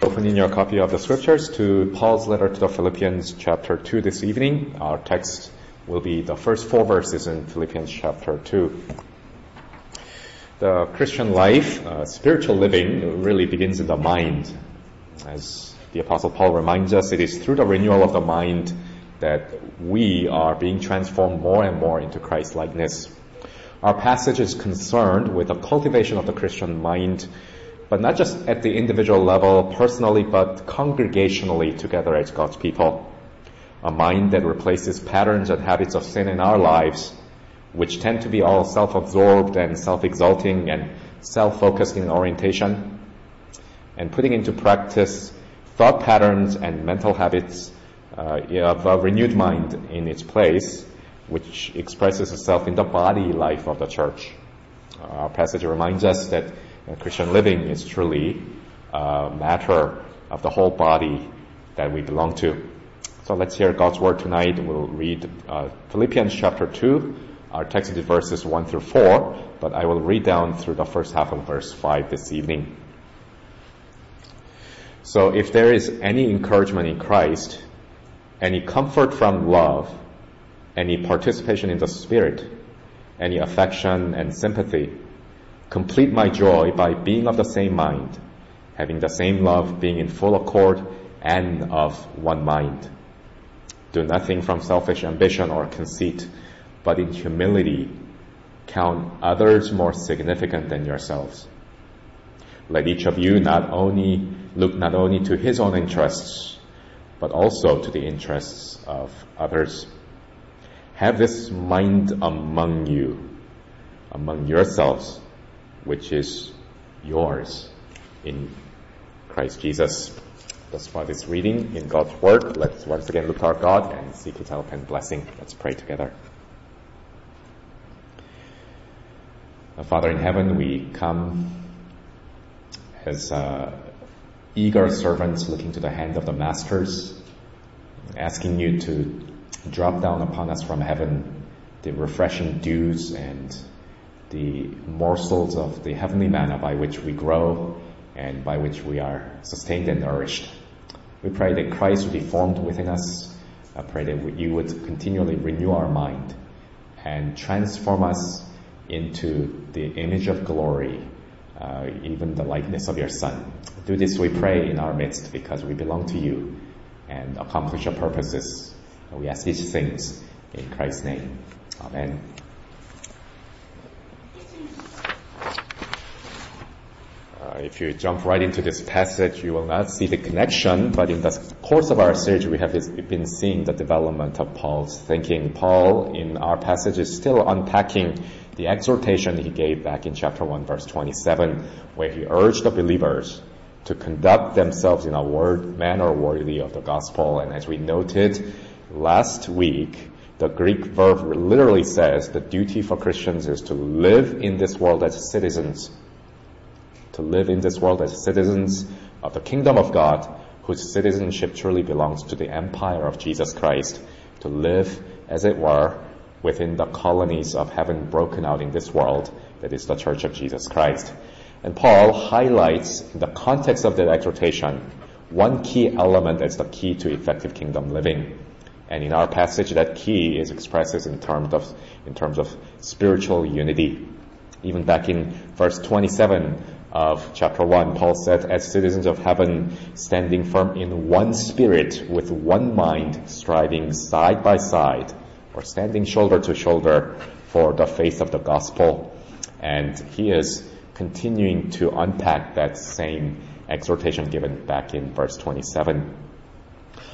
Open in your copy of the scriptures to Paul's letter to the Philippians chapter 2 this evening. Our text will be the first four verses in Philippians chapter 2. The Christian life, uh, spiritual living, really begins in the mind. As the apostle Paul reminds us, it is through the renewal of the mind that we are being transformed more and more into Christ likeness. Our passage is concerned with the cultivation of the Christian mind but not just at the individual level, personally, but congregationally together as God's people. A mind that replaces patterns and habits of sin in our lives, which tend to be all self-absorbed and self-exalting and self-focused in orientation, and putting into practice thought patterns and mental habits uh, of a renewed mind in its place, which expresses itself in the body life of the church. Uh, our passage reminds us that Christian living is truly a matter of the whole body that we belong to. So let's hear God's word tonight. We'll read uh, Philippians chapter 2. Our text is verses 1 through 4, but I will read down through the first half of verse 5 this evening. So if there is any encouragement in Christ, any comfort from love, any participation in the Spirit, any affection and sympathy, Complete my joy by being of the same mind, having the same love, being in full accord and of one mind. Do nothing from selfish ambition or conceit, but in humility count others more significant than yourselves. Let each of you not only look not only to his own interests, but also to the interests of others. Have this mind among you, among yourselves, which is yours in Christ Jesus. That's far this reading in God's Word. Let's once again look to our God and seek His help and blessing. Let's pray together. Father in heaven, we come as uh, eager servants looking to the hand of the masters, asking you to drop down upon us from heaven the refreshing dews and the morsels of the heavenly manna by which we grow and by which we are sustained and nourished. We pray that Christ would be formed within us. I pray that you would continually renew our mind and transform us into the image of glory, uh, even the likeness of your Son. Do this, we pray, in our midst because we belong to you and accomplish your purposes. We ask these things in Christ's name. Amen. Uh, if you jump right into this passage, you will not see the connection, but in the course of our search, we have been seeing the development of Paul's thinking. Paul, in our passage, is still unpacking the exhortation he gave back in chapter 1, verse 27, where he urged the believers to conduct themselves in a word, manner worthy of the gospel. And as we noted last week, the Greek verb literally says the duty for Christians is to live in this world as citizens to live in this world as citizens of the kingdom of God, whose citizenship truly belongs to the empire of Jesus Christ, to live, as it were, within the colonies of heaven broken out in this world, that is the church of Jesus Christ. And Paul highlights in the context of that exhortation one key element as the key to effective kingdom living. And in our passage, that key is expressed in terms of, in terms of spiritual unity. Even back in verse 27, of chapter 1, Paul said, as citizens of heaven, standing firm in one spirit, with one mind, striving side by side, or standing shoulder to shoulder for the faith of the gospel. And he is continuing to unpack that same exhortation given back in verse 27.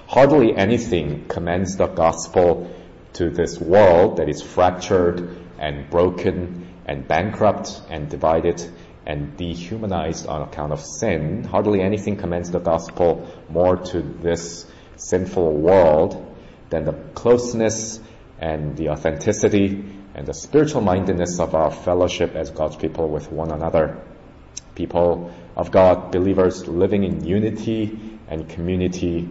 Hardly anything commends the gospel to this world that is fractured and broken and bankrupt and divided and dehumanized on account of sin. Hardly anything commends the gospel more to this sinful world than the closeness and the authenticity and the spiritual mindedness of our fellowship as God's people with one another. People of God, believers living in unity and community,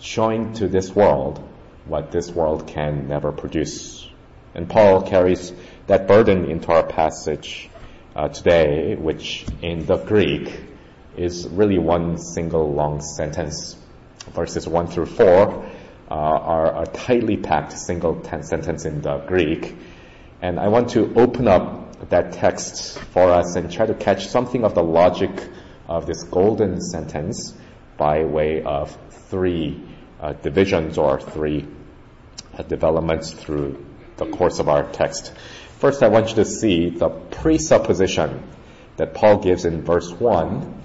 showing to this world what this world can never produce. And Paul carries that burden into our passage uh, today, which in the Greek is really one single long sentence. Verses 1 through 4 uh, are a tightly packed single sentence in the Greek. And I want to open up that text for us and try to catch something of the logic of this golden sentence by way of three uh, divisions or three uh, developments through the course of our text. First, I want you to see the presupposition that Paul gives in verse 1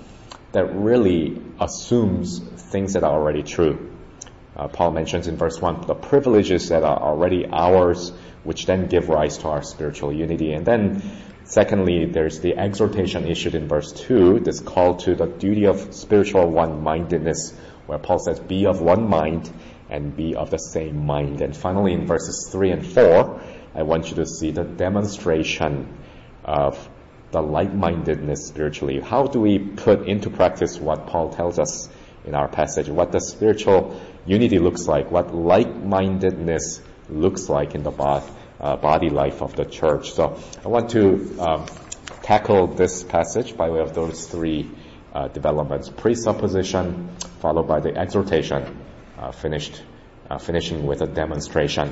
that really assumes things that are already true. Uh, Paul mentions in verse 1 the privileges that are already ours, which then give rise to our spiritual unity. And then, secondly, there's the exhortation issued in verse 2, this call to the duty of spiritual one mindedness, where Paul says, Be of one mind and be of the same mind. And finally, in verses 3 and 4, I want you to see the demonstration of the like-mindedness spiritually. How do we put into practice what Paul tells us in our passage? What the spiritual unity looks like? What like-mindedness looks like in the body, uh, body life of the church? So I want to um, tackle this passage by way of those three uh, developments: presupposition, followed by the exhortation, uh, finished, uh, finishing with a demonstration.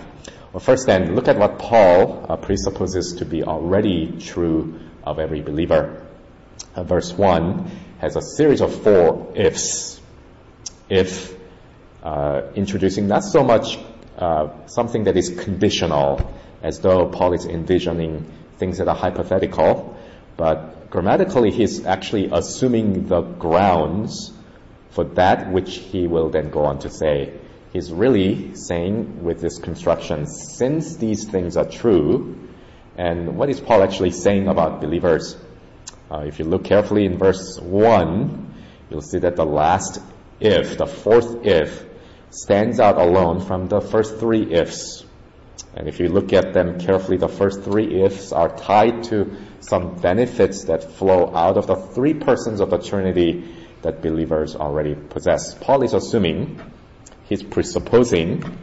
Well, first, then, look at what Paul uh, presupposes to be already true of every believer. Uh, verse 1 has a series of four ifs. If, uh, introducing not so much uh, something that is conditional, as though Paul is envisioning things that are hypothetical, but grammatically he's actually assuming the grounds for that which he will then go on to say. He's really saying with this construction, since these things are true, and what is Paul actually saying about believers? Uh, if you look carefully in verse 1, you'll see that the last if, the fourth if, stands out alone from the first three ifs. And if you look at them carefully, the first three ifs are tied to some benefits that flow out of the three persons of the Trinity that believers already possess. Paul is assuming, he's presupposing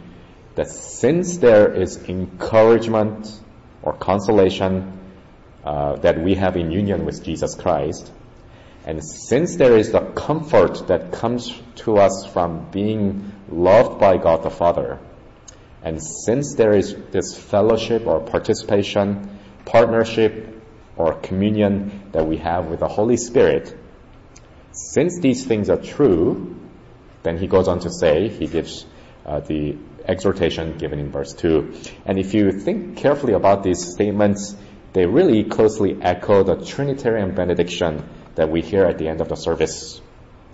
that since there is encouragement or consolation uh, that we have in union with Jesus Christ. And since there is the comfort that comes to us from being loved by God the Father, and since there is this fellowship or participation, partnership or communion that we have with the Holy Spirit, since these things are true, then he goes on to say, he gives uh, the exhortation given in verse 2. And if you think carefully about these statements, they really closely echo the Trinitarian benediction that we hear at the end of the service.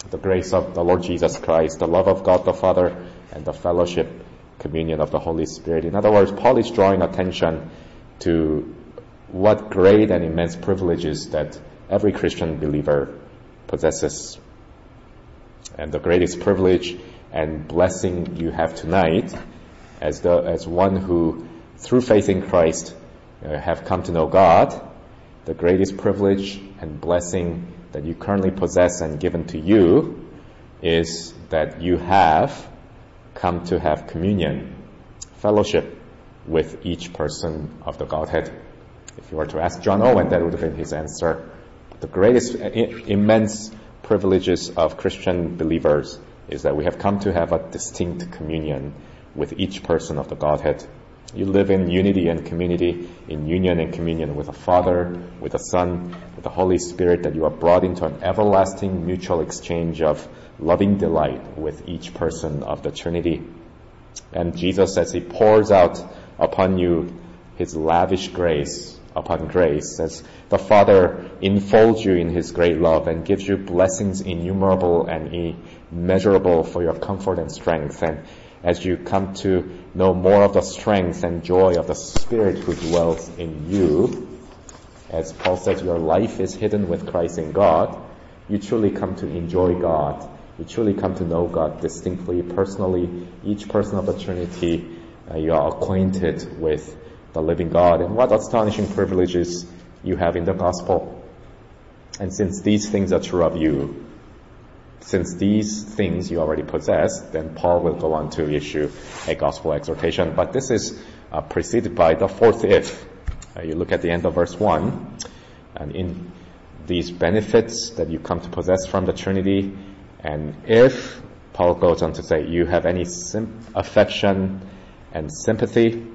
The grace of the Lord Jesus Christ, the love of God the Father, and the fellowship, communion of the Holy Spirit. In other words, Paul is drawing attention to what great and immense privileges that every Christian believer possesses. And the greatest privilege and blessing you have tonight as the, as one who through faith in Christ uh, have come to know God, the greatest privilege and blessing that you currently possess and given to you is that you have come to have communion, fellowship with each person of the Godhead. If you were to ask John Owen, that would have been his answer. The greatest, uh, immense privileges of Christian believers is that we have come to have a distinct communion with each person of the Godhead. You live in unity and community, in union and communion with the Father, with the Son, with the Holy Spirit, that you are brought into an everlasting mutual exchange of loving delight with each person of the Trinity. And Jesus, as He pours out upon you His lavish grace upon grace, as the Father enfolds you in His great love and gives you blessings innumerable and immeasurable for your comfort and strength. And as you come to know more of the strength and joy of the Spirit who dwells in you, as Paul says, your life is hidden with Christ in God, you truly come to enjoy God. You truly come to know God distinctly, personally. Each person of the Trinity, uh, you are acquainted with the living God. And what astonishing privileges you have in the gospel. And since these things are true of you, since these things you already possess, then Paul will go on to issue a gospel exhortation. But this is uh, preceded by the fourth if. Uh, you look at the end of verse 1, and in these benefits that you come to possess from the Trinity, and if, Paul goes on to say, you have any sim- affection and sympathy,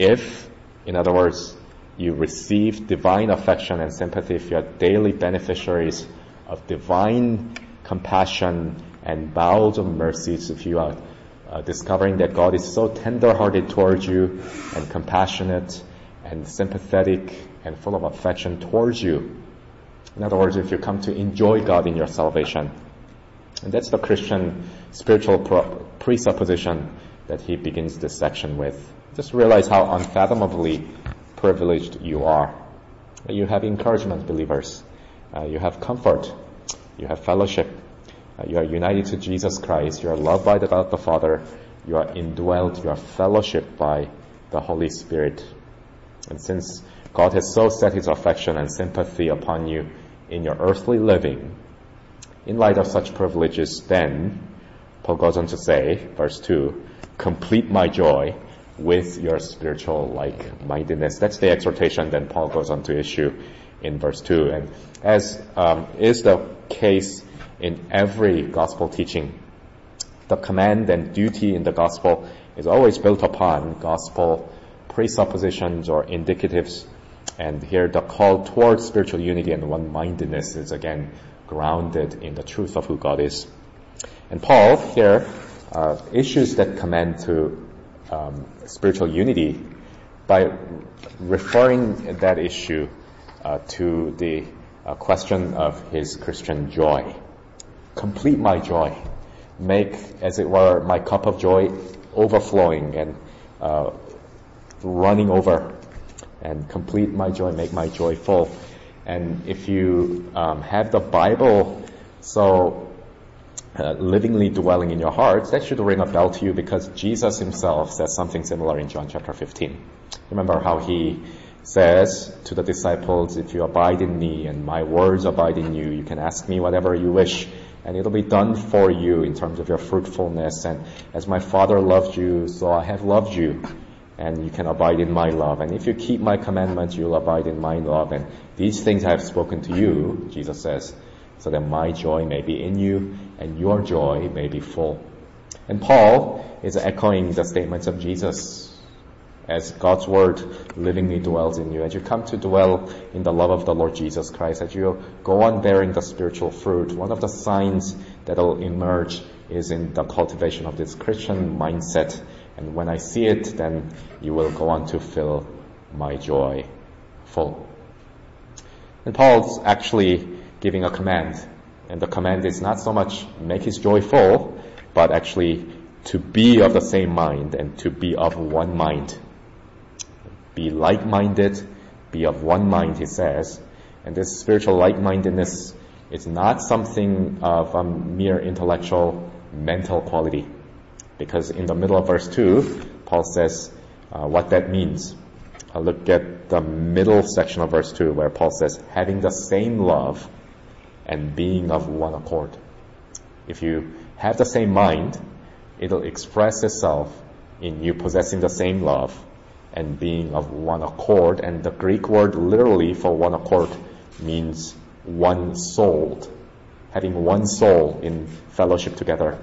if, in other words, you receive divine affection and sympathy, if you are daily beneficiaries of divine compassion and bowels of mercies, if you are uh, discovering that God is so tender-hearted towards you and compassionate and sympathetic and full of affection towards you. In other words, if you come to enjoy God in your salvation. And that's the Christian spiritual presupposition that he begins this section with. Just realize how unfathomably privileged you are. You have encouragement, believers. Uh, you have comfort. You have fellowship. Uh, you are united to Jesus Christ. You are loved by the God the Father. You are indwelt. You are fellowship by the Holy Spirit. And since God has so set his affection and sympathy upon you in your earthly living, in light of such privileges, then, Paul goes on to say, verse 2, complete my joy with your spiritual like-mindedness. That's the exhortation then Paul goes on to issue in verse 2. And as um, is the case in every gospel teaching, the command and duty in the gospel is always built upon gospel presuppositions or indicatives. And here the call towards spiritual unity and one-mindedness is again grounded in the truth of who God is. And Paul here uh, issues that command to um, spiritual unity by referring that issue uh, to the uh, question of his Christian joy. Complete my joy. Make, as it were, my cup of joy overflowing and uh, running over and complete my joy, make my joy full. And if you um, have the Bible so uh, livingly dwelling in your hearts, that should ring a bell to you because Jesus himself says something similar in John chapter 15. Remember how he says to the disciples, if you abide in me and my words abide in you, you can ask me whatever you wish and it'll be done for you in terms of your fruitfulness. And as my Father loved you, so I have loved you and you can abide in my love. And if you keep my commandments, you'll abide in my love. And these things I have spoken to you, Jesus says, so that my joy may be in you and your joy may be full. And Paul is echoing the statements of Jesus as God's word livingly dwells in you, as you come to dwell in the love of the Lord Jesus Christ, as you go on bearing the spiritual fruit, one of the signs that will emerge is in the cultivation of this Christian mindset. And when I see it, then you will go on to fill my joy full. And Paul's actually giving a command. And the command is not so much make his joy full, but actually to be of the same mind and to be of one mind. Be like-minded, be of one mind, he says. And this spiritual like-mindedness is not something of a mere intellectual, mental quality. Because in the middle of verse 2, Paul says uh, what that means. I'll look at the middle section of verse 2 where Paul says, having the same love and being of one accord. If you have the same mind, it'll express itself in you possessing the same love and being of one accord. And the Greek word literally for one accord means one souled, having one soul in fellowship together.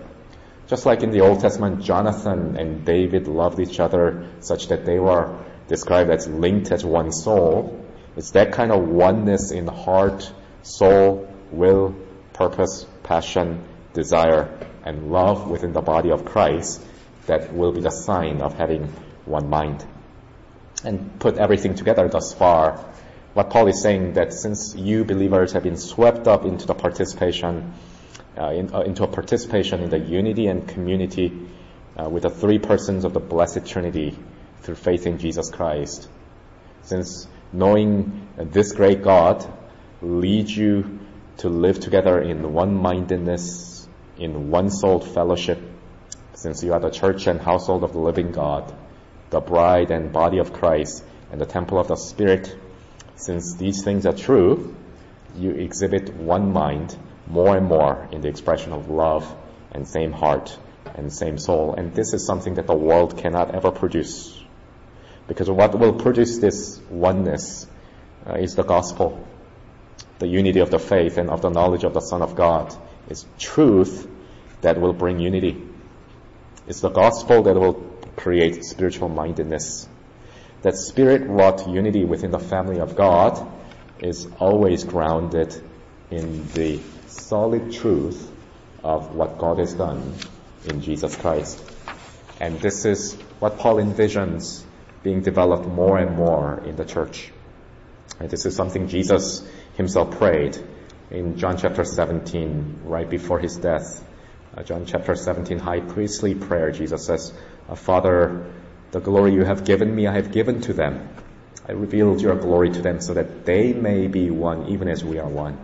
Just like in the Old Testament, Jonathan and David loved each other such that they were described as linked as one soul. It's that kind of oneness in heart, soul, will, purpose, passion, desire, and love within the body of Christ that will be the sign of having one mind. And put everything together thus far, what Paul is saying that since you believers have been swept up into the participation, uh, in, uh, into a participation in the unity and community uh, with the three persons of the Blessed Trinity through faith in Jesus Christ, since knowing this great God leads you to live together in one-mindedness, in one-souled fellowship, since you are the church and household of the living God, the bride and body of Christ, and the temple of the Spirit. Since these things are true, you exhibit one mind more and more in the expression of love and same heart and same soul. And this is something that the world cannot ever produce. Because what will produce this oneness uh, is the gospel. The unity of the faith and of the knowledge of the Son of God. It's truth that will bring unity. It's the gospel that will create spiritual mindedness. That spirit wrought unity within the family of God is always grounded in the solid truth of what God has done in Jesus Christ. And this is what Paul envisions being developed more and more in the church. And this is something Jesus himself prayed in John chapter 17, right before his death. Uh, John chapter 17, high priestly prayer, Jesus says, uh, Father, the glory you have given me, I have given to them. I revealed your glory to them so that they may be one, even as we are one.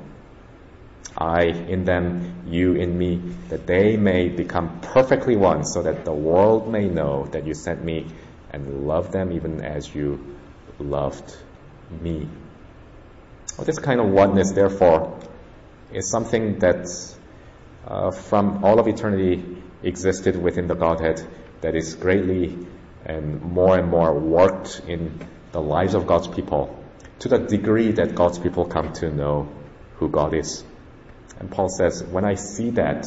I in them, you in me, that they may become perfectly one, so that the world may know that you sent me and love them even as you loved me. Well, this kind of oneness, therefore, is something that uh, from all of eternity existed within the Godhead that is greatly and more and more worked in the lives of God's people to the degree that God's people come to know who God is. And Paul says, when I see that,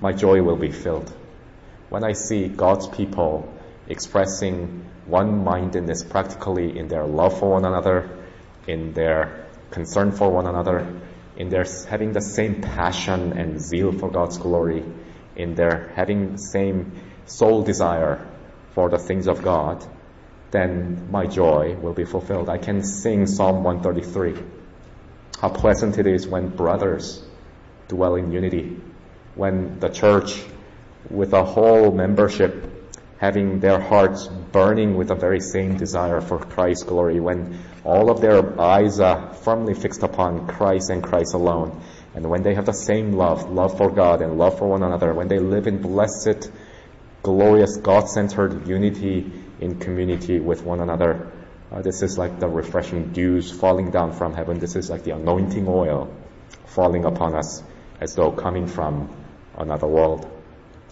my joy will be filled. When I see God's people expressing one-mindedness practically in their love for one another, in their concern for one another, in their having the same passion and zeal for God's glory, in their having the same soul desire for the things of God, then my joy will be fulfilled. I can sing Psalm 133. How pleasant it is when brothers dwell in unity, when the church with a whole membership having their hearts burning with the very same desire for Christ's glory, when all of their eyes are firmly fixed upon Christ and Christ alone, and when they have the same love, love for God and love for one another, when they live in blessed, glorious, God-centered unity in community with one another, uh, this is like the refreshing dews falling down from heaven. This is like the anointing oil falling upon us as though coming from another world.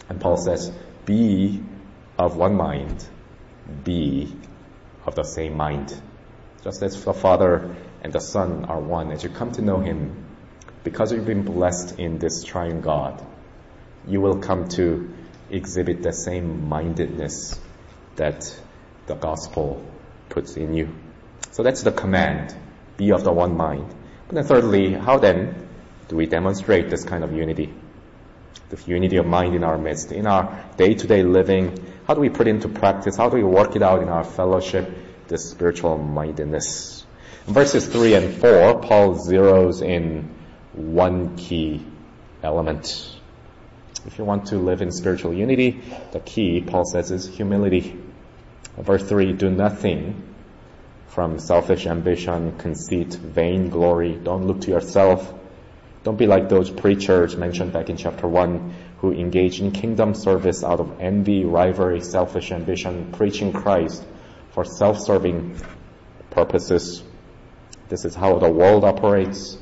And Paul says, be of one mind, be of the same mind. Just as the Father and the Son are one, as you come to know Him, because you've been blessed in this triune God, you will come to exhibit the same mindedness that the gospel puts in you. So that's the command. Be of the one mind. And then thirdly, how then do we demonstrate this kind of unity? The unity of mind in our midst, in our day-to-day living. How do we put into practice? How do we work it out in our fellowship? This spiritual mindedness. In verses 3 and 4, Paul zeroes in one key element. If you want to live in spiritual unity, the key, Paul says, is humility. Verse 3, do nothing from selfish ambition, conceit, vain glory. Don't look to yourself. Don't be like those preachers mentioned back in chapter 1 who engage in kingdom service out of envy, rivalry, selfish ambition, preaching Christ for self-serving purposes. This is how the world operates.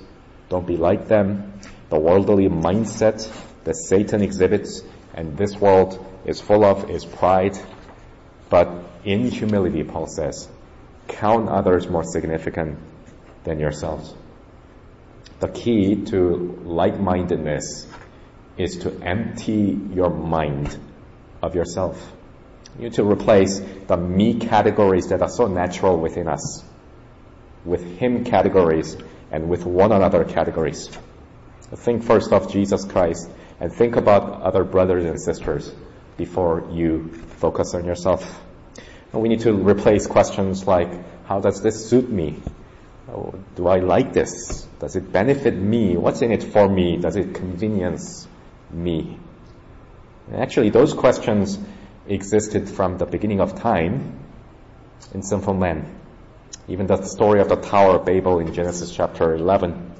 Don't be like them. The worldly mindset that Satan exhibits and this world is full of is pride. But in humility, Paul says, count others more significant than yourselves. The key to like-mindedness is to empty your mind of yourself. You need to replace the me categories that are so natural within us with him categories and with one another categories. Think first of Jesus Christ and think about other brothers and sisters before you focus on yourself. And we need to replace questions like, how does this suit me? Oh, do I like this? Does it benefit me? What's in it for me? Does it convenience me? Actually, those questions existed from the beginning of time in sinful man. Even the story of the Tower of Babel in Genesis chapter 11.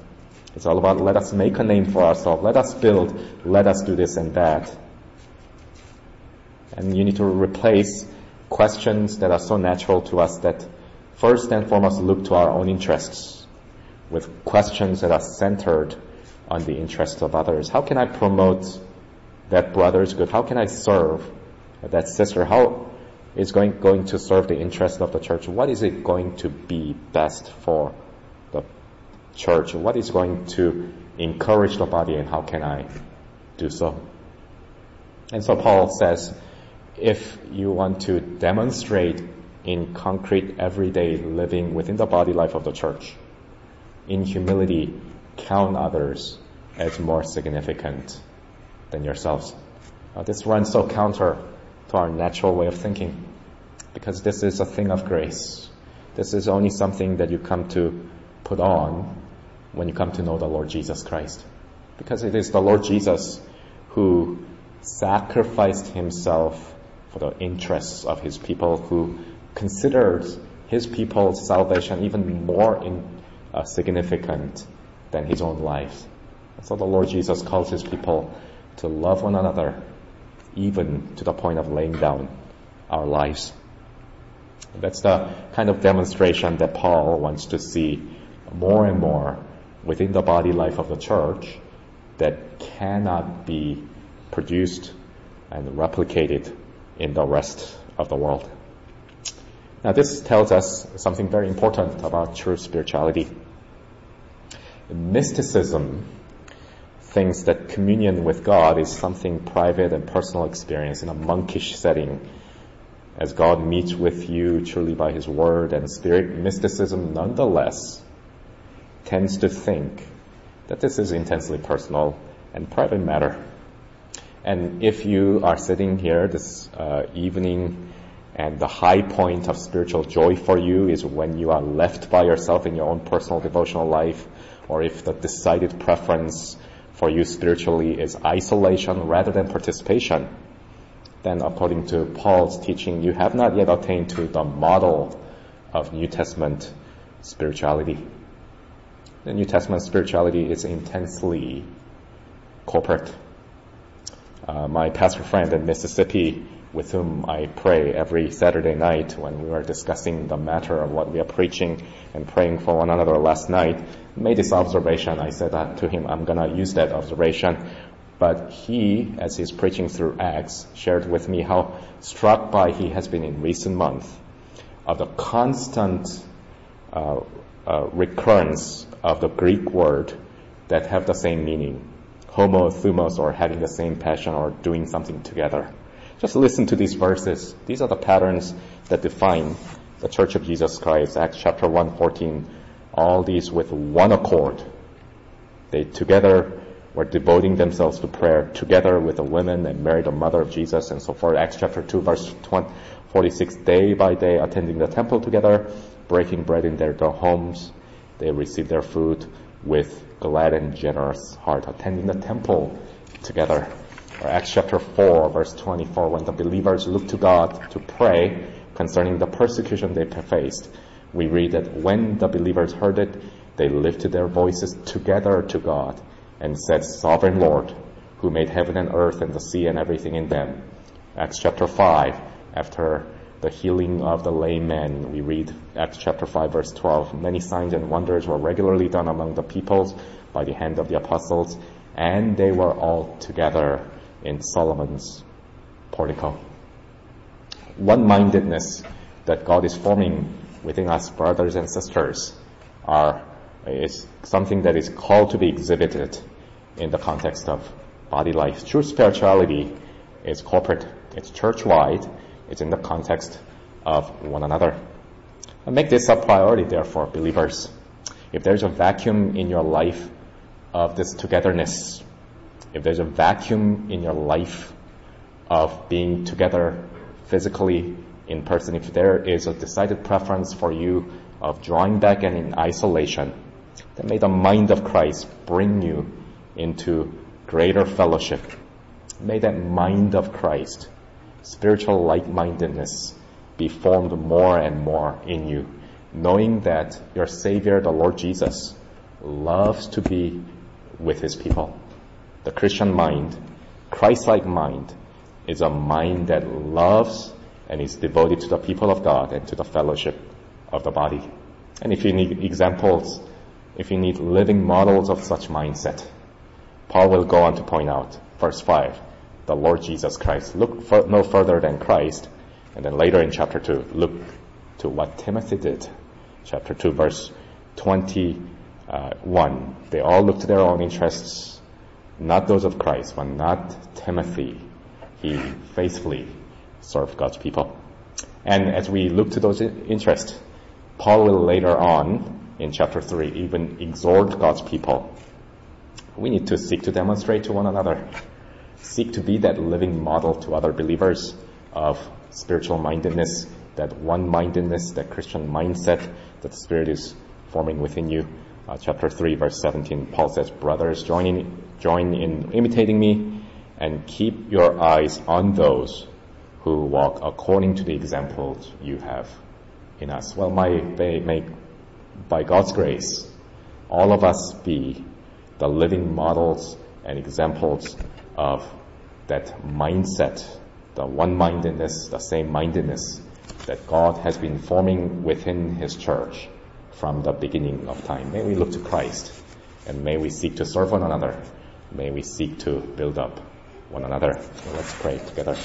It's all about let us make a name for ourselves. Let us build. Let us do this and that. And you need to replace questions that are so natural to us that first and foremost look to our own interests with questions that are centered on the interests of others. How can I promote that brother's good? How can I serve that sister? How is going, going to serve the interest of the church? What is it going to be best for the church? What is going to encourage the body and how can I do so? And so Paul says, if you want to demonstrate in concrete everyday living within the body life of the church, in humility, count others as more significant than yourselves. Uh, this runs so counter to our natural way of thinking because this is a thing of grace. This is only something that you come to put on when you come to know the Lord Jesus Christ. Because it is the Lord Jesus who sacrificed himself for the interests of his people, who considered his people's salvation even more in, uh, significant than his own life. So the Lord Jesus calls his people to love one another, even to the point of laying down our lives. That's the kind of demonstration that Paul wants to see more and more within the body life of the church that cannot be produced and replicated in the rest of the world. Now this tells us something very important about true spirituality. Mysticism thinks that communion with God is something private and personal experience in a monkish setting. As God meets with you truly by His Word and Spirit, mysticism nonetheless tends to think that this is intensely personal and private matter. And if you are sitting here this uh, evening and the high point of spiritual joy for you is when you are left by yourself in your own personal devotional life, or if the decided preference for you spiritually is isolation rather than participation, then according to Paul's teaching, you have not yet attained to the model of New Testament spirituality. The New Testament spirituality is intensely corporate. Uh, my pastor friend in Mississippi, with whom I pray every Saturday night when we were discussing the matter of what we are preaching and praying for one another last night, made this observation. I said that to him, I'm gonna use that observation. But he, as he's preaching through Acts, shared with me how struck by he has been in recent months of the constant uh, uh, recurrence of the Greek word that have the same meaning. Homo, thumos, or having the same passion or doing something together. Just listen to these verses. These are the patterns that define the Church of Jesus Christ. Acts chapter 1, 14. All these with one accord. They together were devoting themselves to prayer together with the women and Mary, the mother of Jesus, and so forth. Acts chapter 2, verse 20, 46. Day by day attending the temple together, breaking bread in their, their homes, they received their food with glad and generous heart, attending the temple together. Or Acts chapter 4, verse 24, when the believers looked to God to pray concerning the persecution they faced, we read that when the believers heard it, they lifted their voices together to God and said, Sovereign Lord, who made heaven and earth and the sea and everything in them. Acts chapter 5, after the healing of the lame man. We read Acts chapter 5 verse 12. Many signs and wonders were regularly done among the peoples by the hand of the apostles, and they were all together in Solomon's portico. One-mindedness that God is forming within us, brothers and sisters, are, is something that is called to be exhibited in the context of body life. True spirituality is corporate, it's church-wide, it's in the context of one another. Make this a priority, therefore, believers. If there's a vacuum in your life of this togetherness, if there's a vacuum in your life of being together physically in person, if there is a decided preference for you of drawing back and in isolation, then may the mind of Christ bring you into greater fellowship. May that mind of Christ spiritual like-mindedness be formed more and more in you, knowing that your Savior, the Lord Jesus, loves to be with His people. The Christian mind, Christ-like mind, is a mind that loves and is devoted to the people of God and to the fellowship of the body. And if you need examples, if you need living models of such mindset, Paul will go on to point out, verse 5, the Lord Jesus Christ. Look for, no further than Christ. And then later in chapter 2, look to what Timothy did. Chapter 2 verse 20, Uh, they all look to their own interests, not those of Christ, but not Timothy. He faithfully served God's people. And as we look to those interests, Paul will later on in chapter 3 even exhort God's people. We need to seek to demonstrate to one another, seek to be that living model to other believers of spiritual mindedness, that one mindedness, that Christian mindset that the Spirit is forming within you. Uh, chapter 3, verse 17, Paul says, Brothers, join in, join in imitating me and keep your eyes on those who walk according to the examples you have in us. Well, may, may, by God's grace, all of us be the living models and examples of that mindset, the one-mindedness, the same-mindedness that God has been forming within His church from the beginning of time. May we look to Christ and may we seek to serve one another may we seek to build up one another. So let's pray together.